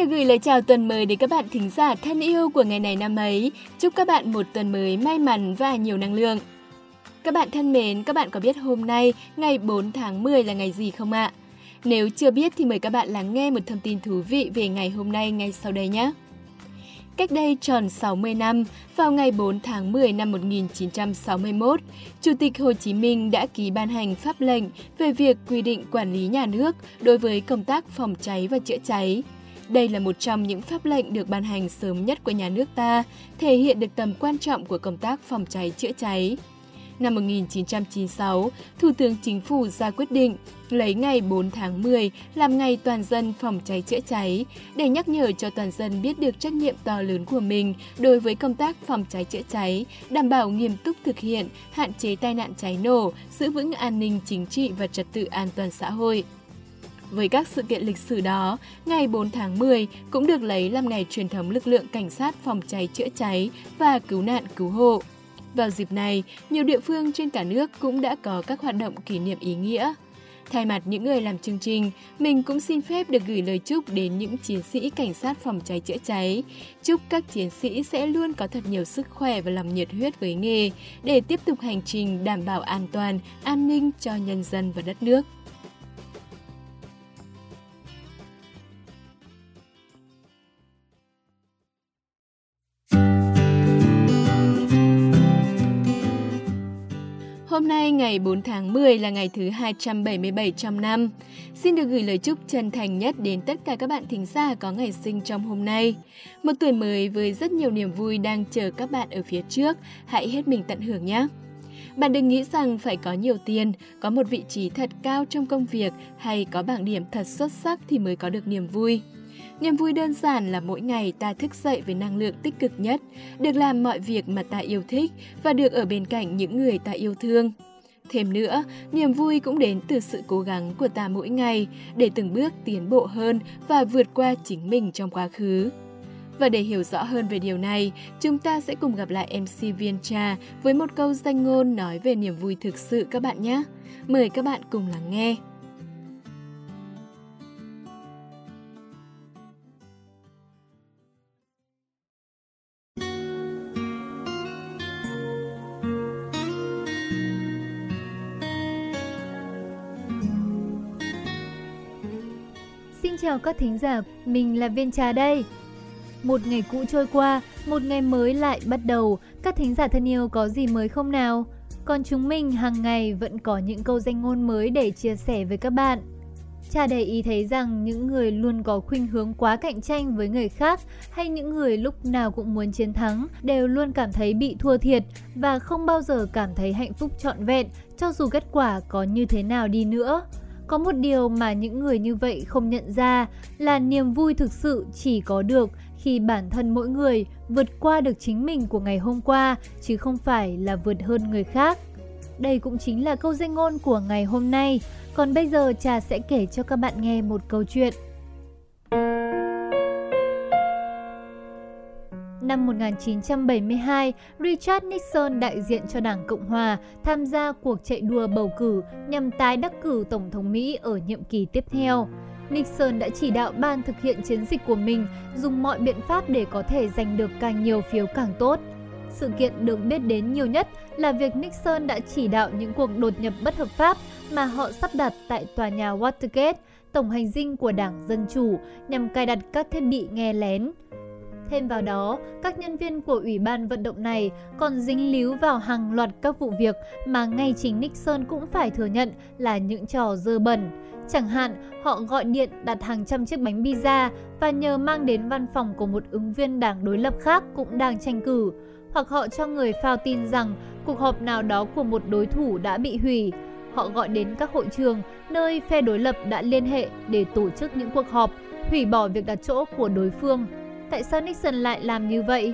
được gửi lời chào tuần mới đến các bạn thính giả thân yêu của ngày này năm ấy. Chúc các bạn một tuần mới may mắn và nhiều năng lượng. Các bạn thân mến, các bạn có biết hôm nay, ngày 4 tháng 10 là ngày gì không ạ? Nếu chưa biết thì mời các bạn lắng nghe một thông tin thú vị về ngày hôm nay ngay sau đây nhé. Cách đây tròn 60 năm, vào ngày 4 tháng 10 năm 1961, Chủ tịch Hồ Chí Minh đã ký ban hành pháp lệnh về việc quy định quản lý nhà nước đối với công tác phòng cháy và chữa cháy. Đây là một trong những pháp lệnh được ban hành sớm nhất của nhà nước ta, thể hiện được tầm quan trọng của công tác phòng cháy chữa cháy. Năm 1996, Thủ tướng Chính phủ ra quyết định lấy ngày 4 tháng 10 làm ngày toàn dân phòng cháy chữa cháy để nhắc nhở cho toàn dân biết được trách nhiệm to lớn của mình đối với công tác phòng cháy chữa cháy, đảm bảo nghiêm túc thực hiện, hạn chế tai nạn cháy nổ, giữ vững an ninh chính trị và trật tự an toàn xã hội. Với các sự kiện lịch sử đó, ngày 4 tháng 10 cũng được lấy làm ngày truyền thống lực lượng cảnh sát phòng cháy chữa cháy và cứu nạn cứu hộ. Vào dịp này, nhiều địa phương trên cả nước cũng đã có các hoạt động kỷ niệm ý nghĩa. Thay mặt những người làm chương trình, mình cũng xin phép được gửi lời chúc đến những chiến sĩ cảnh sát phòng cháy chữa cháy. Chúc các chiến sĩ sẽ luôn có thật nhiều sức khỏe và lòng nhiệt huyết với nghề để tiếp tục hành trình đảm bảo an toàn, an ninh cho nhân dân và đất nước. Ngày 4 tháng 10 là ngày thứ 277 trong năm. Xin được gửi lời chúc chân thành nhất đến tất cả các bạn thính giả có ngày sinh trong hôm nay. Một tuổi mới với rất nhiều niềm vui đang chờ các bạn ở phía trước, hãy hết mình tận hưởng nhé. Bạn đừng nghĩ rằng phải có nhiều tiền, có một vị trí thật cao trong công việc hay có bảng điểm thật xuất sắc thì mới có được niềm vui. Niềm vui đơn giản là mỗi ngày ta thức dậy với năng lượng tích cực nhất, được làm mọi việc mà ta yêu thích và được ở bên cạnh những người ta yêu thương. Thêm nữa, niềm vui cũng đến từ sự cố gắng của ta mỗi ngày để từng bước tiến bộ hơn và vượt qua chính mình trong quá khứ. Và để hiểu rõ hơn về điều này, chúng ta sẽ cùng gặp lại MC Viên Trà với một câu danh ngôn nói về niềm vui thực sự các bạn nhé. Mời các bạn cùng lắng nghe. Chào các thính giả, mình là Viên Trà đây. Một ngày cũ trôi qua, một ngày mới lại bắt đầu, các thính giả thân yêu có gì mới không nào? Còn chúng mình hàng ngày vẫn có những câu danh ngôn mới để chia sẻ với các bạn. Cha để ý thấy rằng những người luôn có khuynh hướng quá cạnh tranh với người khác hay những người lúc nào cũng muốn chiến thắng đều luôn cảm thấy bị thua thiệt và không bao giờ cảm thấy hạnh phúc trọn vẹn cho dù kết quả có như thế nào đi nữa. Có một điều mà những người như vậy không nhận ra là niềm vui thực sự chỉ có được khi bản thân mỗi người vượt qua được chính mình của ngày hôm qua, chứ không phải là vượt hơn người khác. Đây cũng chính là câu danh ngôn của ngày hôm nay. Còn bây giờ Trà sẽ kể cho các bạn nghe một câu chuyện. Năm 1972, Richard Nixon đại diện cho Đảng Cộng Hòa tham gia cuộc chạy đua bầu cử nhằm tái đắc cử Tổng thống Mỹ ở nhiệm kỳ tiếp theo. Nixon đã chỉ đạo ban thực hiện chiến dịch của mình dùng mọi biện pháp để có thể giành được càng nhiều phiếu càng tốt. Sự kiện được biết đến nhiều nhất là việc Nixon đã chỉ đạo những cuộc đột nhập bất hợp pháp mà họ sắp đặt tại tòa nhà Watergate, tổng hành dinh của Đảng Dân Chủ nhằm cài đặt các thiết bị nghe lén. Thêm vào đó, các nhân viên của Ủy ban vận động này còn dính líu vào hàng loạt các vụ việc mà ngay chính Nixon cũng phải thừa nhận là những trò dơ bẩn. Chẳng hạn, họ gọi điện đặt hàng trăm chiếc bánh pizza và nhờ mang đến văn phòng của một ứng viên đảng đối lập khác cũng đang tranh cử. Hoặc họ cho người phao tin rằng cuộc họp nào đó của một đối thủ đã bị hủy. Họ gọi đến các hội trường nơi phe đối lập đã liên hệ để tổ chức những cuộc họp, hủy bỏ việc đặt chỗ của đối phương Tại sao Nixon lại làm như vậy?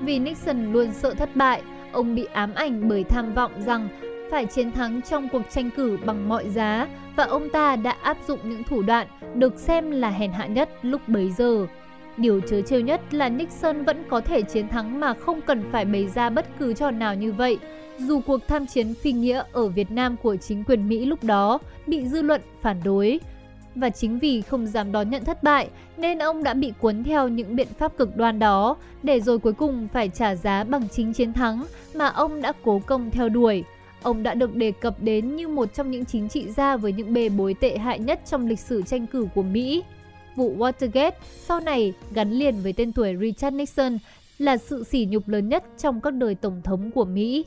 Vì Nixon luôn sợ thất bại, ông bị ám ảnh bởi tham vọng rằng phải chiến thắng trong cuộc tranh cử bằng mọi giá và ông ta đã áp dụng những thủ đoạn được xem là hèn hạ nhất lúc bấy giờ. Điều chớ trêu nhất là Nixon vẫn có thể chiến thắng mà không cần phải bày ra bất cứ trò nào như vậy, dù cuộc tham chiến phi nghĩa ở Việt Nam của chính quyền Mỹ lúc đó bị dư luận phản đối và chính vì không dám đón nhận thất bại, nên ông đã bị cuốn theo những biện pháp cực đoan đó để rồi cuối cùng phải trả giá bằng chính chiến thắng mà ông đã cố công theo đuổi. Ông đã được đề cập đến như một trong những chính trị gia với những bề bối tệ hại nhất trong lịch sử tranh cử của Mỹ. Vụ Watergate sau này gắn liền với tên tuổi Richard Nixon là sự sỉ nhục lớn nhất trong các đời tổng thống của Mỹ.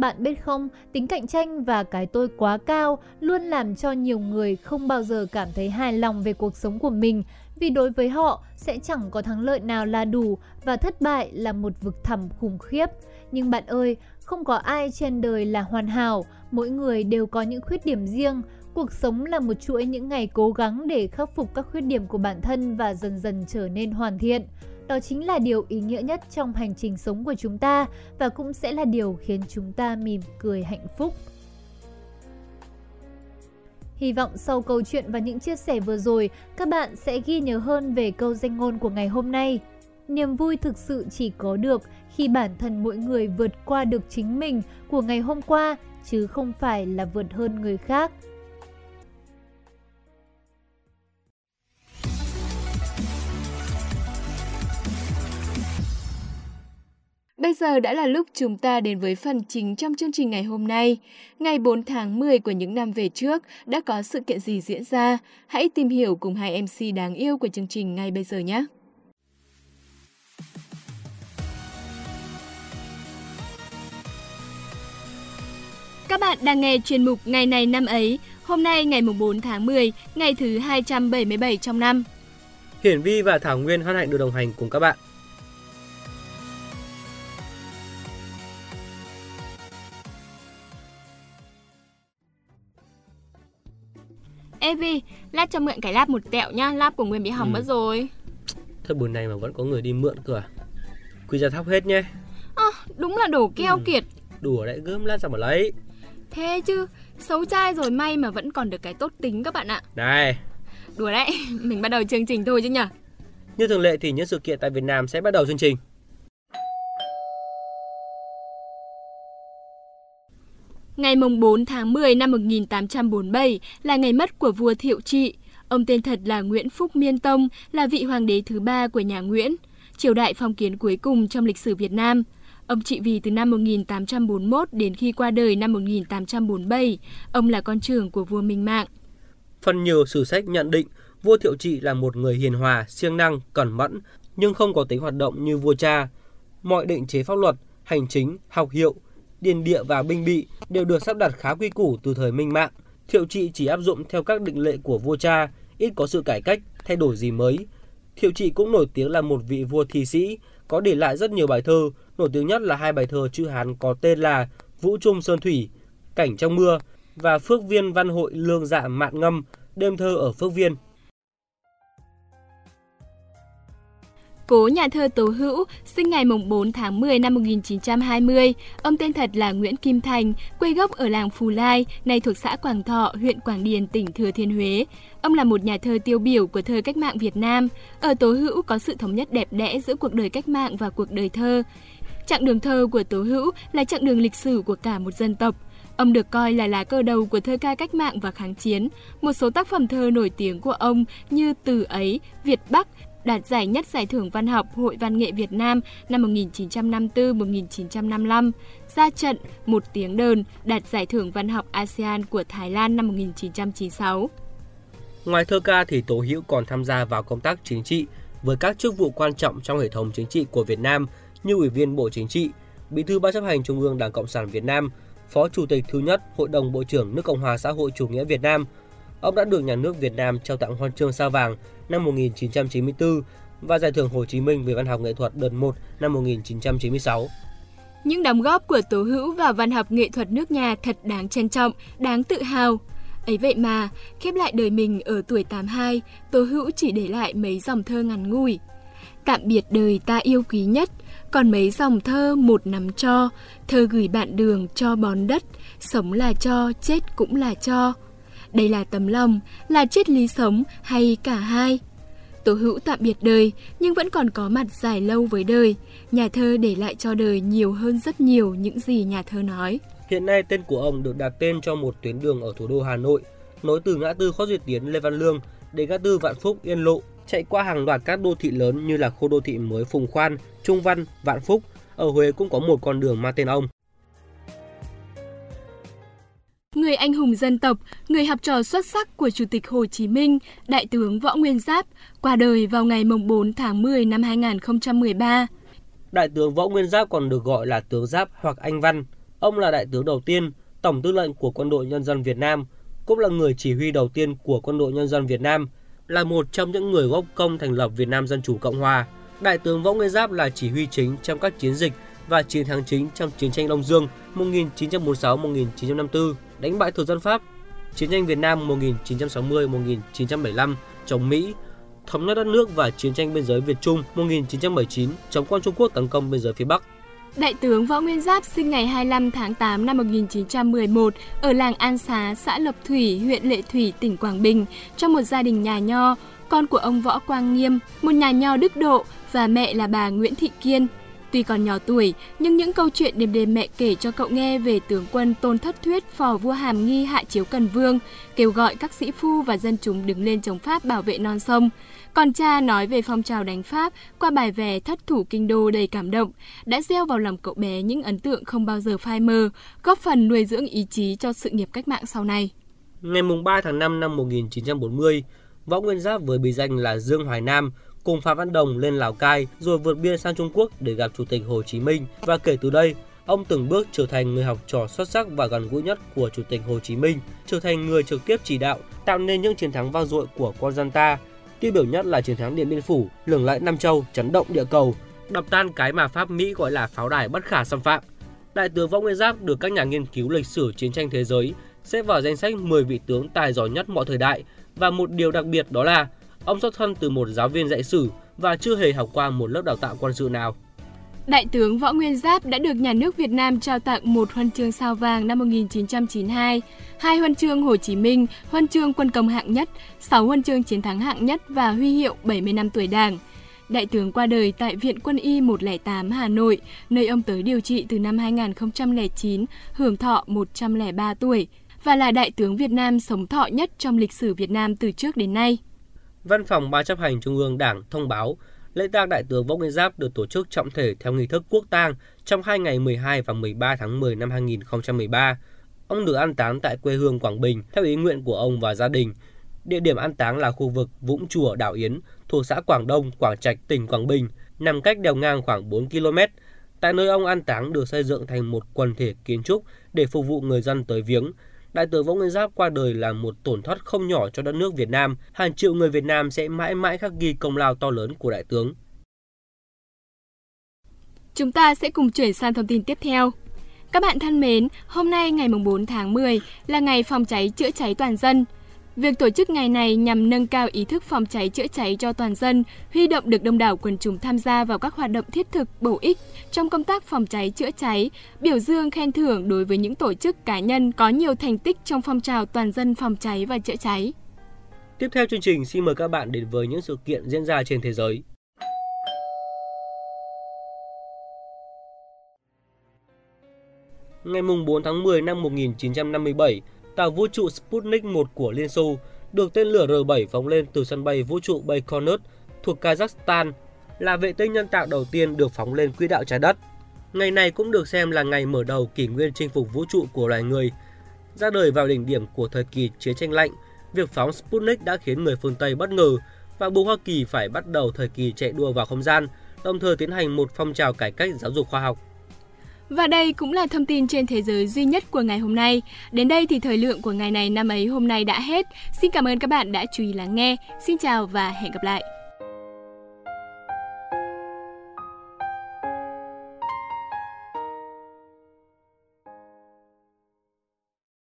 Bạn biết không, tính cạnh tranh và cái tôi quá cao luôn làm cho nhiều người không bao giờ cảm thấy hài lòng về cuộc sống của mình vì đối với họ sẽ chẳng có thắng lợi nào là đủ và thất bại là một vực thẳm khủng khiếp. Nhưng bạn ơi, không có ai trên đời là hoàn hảo, mỗi người đều có những khuyết điểm riêng. Cuộc sống là một chuỗi những ngày cố gắng để khắc phục các khuyết điểm của bản thân và dần dần trở nên hoàn thiện. Đó chính là điều ý nghĩa nhất trong hành trình sống của chúng ta và cũng sẽ là điều khiến chúng ta mỉm cười hạnh phúc. Hy vọng sau câu chuyện và những chia sẻ vừa rồi, các bạn sẽ ghi nhớ hơn về câu danh ngôn của ngày hôm nay. Niềm vui thực sự chỉ có được khi bản thân mỗi người vượt qua được chính mình của ngày hôm qua, chứ không phải là vượt hơn người khác. Bây giờ đã là lúc chúng ta đến với phần chính trong chương trình ngày hôm nay. Ngày 4 tháng 10 của những năm về trước đã có sự kiện gì diễn ra? Hãy tìm hiểu cùng hai MC đáng yêu của chương trình ngay bây giờ nhé! Các bạn đang nghe chuyên mục Ngày này năm ấy, hôm nay ngày 4 tháng 10, ngày thứ 277 trong năm. Hiển Vi và Thảo Nguyên hân hạnh được đồng hành cùng các bạn. Ê Vi, lát cho mượn cái láp một tẹo nhá, láp của Nguyên bị hỏng ừ. mất rồi. Thật buồn này mà vẫn có người đi mượn cơ à? Quy ra thóc hết nhé. À, đúng là đổ keo ừ. kiệt. Đùa đấy, gớm lát ra mà lấy. Thế chứ, xấu trai rồi may mà vẫn còn được cái tốt tính các bạn ạ. Này. Đùa đấy, mình bắt đầu chương trình thôi chứ nhở. Như thường lệ thì những sự kiện tại Việt Nam sẽ bắt đầu chương trình. Ngày mùng 4 tháng 10 năm 1847 là ngày mất của vua Thiệu Trị. Ông tên thật là Nguyễn Phúc Miên Tông, là vị hoàng đế thứ ba của nhà Nguyễn, triều đại phong kiến cuối cùng trong lịch sử Việt Nam. Ông trị vì từ năm 1841 đến khi qua đời năm 1847. Ông là con trưởng của vua Minh Mạng. Phần nhiều sử sách nhận định vua Thiệu Trị là một người hiền hòa, siêng năng, cẩn mẫn, nhưng không có tính hoạt động như vua cha. Mọi định chế pháp luật, hành chính, học hiệu, điền địa và binh bị đều được sắp đặt khá quy củ từ thời Minh Mạng. Thiệu Trị chỉ áp dụng theo các định lệ của vua cha, ít có sự cải cách, thay đổi gì mới. Thiệu Trị cũng nổi tiếng là một vị vua thi sĩ, có để lại rất nhiều bài thơ, nổi tiếng nhất là hai bài thơ chữ Hán có tên là Vũ Trung Sơn Thủy, Cảnh trong mưa và Phước Viên Văn Hội Lương Dạ Mạn Ngâm, Đêm thơ ở Phước Viên. Cố nhà thơ Tố Hữu, sinh ngày 4 tháng 10 năm 1920. Ông tên thật là Nguyễn Kim Thành, quê gốc ở làng Phù Lai, nay thuộc xã Quảng Thọ, huyện Quảng Điền, tỉnh Thừa Thiên Huế. Ông là một nhà thơ tiêu biểu của thơ cách mạng Việt Nam. Ở Tố Hữu có sự thống nhất đẹp đẽ giữa cuộc đời cách mạng và cuộc đời thơ. Chặng đường thơ của Tố Hữu là chặng đường lịch sử của cả một dân tộc. Ông được coi là lá cờ đầu của thơ ca cách mạng và kháng chiến. Một số tác phẩm thơ nổi tiếng của ông như Từ ấy, Việt Bắc, đạt giải nhất Giải thưởng Văn học Hội Văn nghệ Việt Nam năm 1954-1955, ra trận Một tiếng đờn đạt Giải thưởng Văn học ASEAN của Thái Lan năm 1996. Ngoài thơ ca thì Tố Hữu còn tham gia vào công tác chính trị với các chức vụ quan trọng trong hệ thống chính trị của Việt Nam như Ủy viên Bộ Chính trị, Bí thư Ban chấp hành Trung ương Đảng Cộng sản Việt Nam, Phó Chủ tịch thứ nhất Hội đồng Bộ trưởng nước Cộng hòa xã hội chủ nghĩa Việt Nam – Ông đã được nhà nước Việt Nam trao tặng huân chương sao vàng năm 1994 và giải thưởng Hồ Chí Minh về văn học nghệ thuật đợt 1 năm 1996. Những đóng góp của Tố Hữu vào văn học nghệ thuật nước nhà thật đáng trân trọng, đáng tự hào. Ấy vậy mà, khép lại đời mình ở tuổi 82, Tố Hữu chỉ để lại mấy dòng thơ ngắn ngủi. Tạm biệt đời ta yêu quý nhất, còn mấy dòng thơ một nắm cho, thơ gửi bạn đường cho bón đất, sống là cho, chết cũng là cho. Đây là tấm lòng, là triết lý sống hay cả hai? Tố hữu tạm biệt đời nhưng vẫn còn có mặt dài lâu với đời. Nhà thơ để lại cho đời nhiều hơn rất nhiều những gì nhà thơ nói. Hiện nay tên của ông được đặt tên cho một tuyến đường ở thủ đô Hà Nội nối từ ngã tư khó Duy Tiến Lê Văn Lương đến ngã tư Vạn Phúc Yên Lộ, chạy qua hàng loạt các đô thị lớn như là khu đô thị mới Phùng Khoan, Trung Văn, Vạn Phúc. Ở Huế cũng có một con đường mang tên ông. Người anh hùng dân tộc, người học trò xuất sắc của Chủ tịch Hồ Chí Minh, Đại tướng Võ Nguyên Giáp, qua đời vào ngày 4 tháng 10 năm 2013. Đại tướng Võ Nguyên Giáp còn được gọi là tướng Giáp hoặc Anh Văn. Ông là đại tướng đầu tiên, tổng tư lệnh của Quân đội Nhân dân Việt Nam, cũng là người chỉ huy đầu tiên của Quân đội Nhân dân Việt Nam, là một trong những người góp công thành lập Việt Nam Dân Chủ Cộng Hòa. Đại tướng Võ Nguyên Giáp là chỉ huy chính trong các chiến dịch và chiến thắng chính trong chiến tranh Đông Dương 1946-1954, đánh bại thực dân Pháp, chiến tranh Việt Nam 1960-1975 chống Mỹ, thống nhất đất nước và chiến tranh biên giới Việt Trung 1979 chống quân Trung Quốc tấn công biên giới phía Bắc. Đại tướng Võ Nguyên Giáp sinh ngày 25 tháng 8 năm 1911 ở làng An Xá, xã Lộc Thủy, huyện Lệ Thủy, tỉnh Quảng Bình, trong một gia đình nhà nho, con của ông Võ Quang Nghiêm, một nhà nho đức độ và mẹ là bà Nguyễn Thị Kiên. Tuy còn nhỏ tuổi, nhưng những câu chuyện đêm đêm mẹ kể cho cậu nghe về tướng quân Tôn Thất Thuyết phò vua Hàm Nghi hạ chiếu Cần Vương, kêu gọi các sĩ phu và dân chúng đứng lên chống Pháp bảo vệ non sông. Còn cha nói về phong trào đánh Pháp qua bài về thất thủ kinh đô đầy cảm động, đã gieo vào lòng cậu bé những ấn tượng không bao giờ phai mờ, góp phần nuôi dưỡng ý chí cho sự nghiệp cách mạng sau này. Ngày 3 tháng 5 năm 1940, Võ Nguyên Giáp với bí danh là Dương Hoài Nam cùng Phạm Văn Đồng lên Lào Cai rồi vượt biên sang Trung Quốc để gặp Chủ tịch Hồ Chí Minh và kể từ đây, ông từng bước trở thành người học trò xuất sắc và gần gũi nhất của Chủ tịch Hồ Chí Minh, trở thành người trực tiếp chỉ đạo, tạo nên những chiến thắng vang dội của quân dân ta. Tiêu biểu nhất là chiến thắng Điện Biên Phủ, lừng lẫy Nam Châu, chấn động địa cầu, đập tan cái mà Pháp Mỹ gọi là pháo đài bất khả xâm phạm. Đại tướng Võ Nguyên Giáp được các nhà nghiên cứu lịch sử chiến tranh thế giới xếp vào danh sách 10 vị tướng tài giỏi nhất mọi thời đại và một điều đặc biệt đó là Ông xuất thân từ một giáo viên dạy sử và chưa hề học qua một lớp đào tạo quân sự nào. Đại tướng Võ Nguyên Giáp đã được nhà nước Việt Nam trao tặng một huân chương sao vàng năm 1992, hai huân chương Hồ Chí Minh, huân chương quân công hạng nhất, 6 huân chương chiến thắng hạng nhất và huy hiệu 70 năm tuổi Đảng. Đại tướng qua đời tại Viện Quân y 108 Hà Nội, nơi ông tới điều trị từ năm 2009, hưởng thọ 103 tuổi, và là đại tướng Việt Nam sống thọ nhất trong lịch sử Việt Nam từ trước đến nay. Văn phòng Ban chấp hành Trung ương Đảng thông báo lễ tang đại tướng Võ Nguyên Giáp được tổ chức trọng thể theo nghi thức quốc tang trong hai ngày 12 và 13 tháng 10 năm 2013. Ông được an táng tại quê hương Quảng Bình theo ý nguyện của ông và gia đình. Địa điểm an táng là khu vực Vũng Chùa, Đảo Yến, thuộc xã Quảng Đông, Quảng Trạch, tỉnh Quảng Bình, nằm cách đèo ngang khoảng 4 km. Tại nơi ông an táng được xây dựng thành một quần thể kiến trúc để phục vụ người dân tới viếng, Đại tướng Võ Nguyên Giáp qua đời là một tổn thất không nhỏ cho đất nước Việt Nam. Hàng triệu người Việt Nam sẽ mãi mãi khắc ghi công lao to lớn của đại tướng. Chúng ta sẽ cùng chuyển sang thông tin tiếp theo. Các bạn thân mến, hôm nay ngày 4 tháng 10 là ngày phòng cháy chữa cháy toàn dân – Việc tổ chức ngày này nhằm nâng cao ý thức phòng cháy chữa cháy cho toàn dân, huy động được đông đảo quần chúng tham gia vào các hoạt động thiết thực, bổ ích trong công tác phòng cháy chữa cháy, biểu dương khen thưởng đối với những tổ chức cá nhân có nhiều thành tích trong phong trào toàn dân phòng cháy và chữa cháy. Tiếp theo chương trình xin mời các bạn đến với những sự kiện diễn ra trên thế giới. Ngày 4 tháng 10 năm 1957, tàu vũ trụ Sputnik 1 của Liên Xô được tên lửa R-7 phóng lên từ sân bay vũ trụ Baikonur thuộc Kazakhstan, là vệ tinh nhân tạo đầu tiên được phóng lên quỹ đạo trái đất. Ngày này cũng được xem là ngày mở đầu kỷ nguyên chinh phục vũ trụ của loài người. Ra đời vào đỉnh điểm của thời kỳ chiến tranh lạnh, việc phóng Sputnik đã khiến người phương Tây bất ngờ và buộc Hoa Kỳ phải bắt đầu thời kỳ chạy đua vào không gian, đồng thời tiến hành một phong trào cải cách giáo dục khoa học. Và đây cũng là thông tin trên thế giới duy nhất của ngày hôm nay. Đến đây thì thời lượng của ngày này, năm ấy hôm nay đã hết. Xin cảm ơn các bạn đã chú ý lắng nghe. Xin chào và hẹn gặp lại.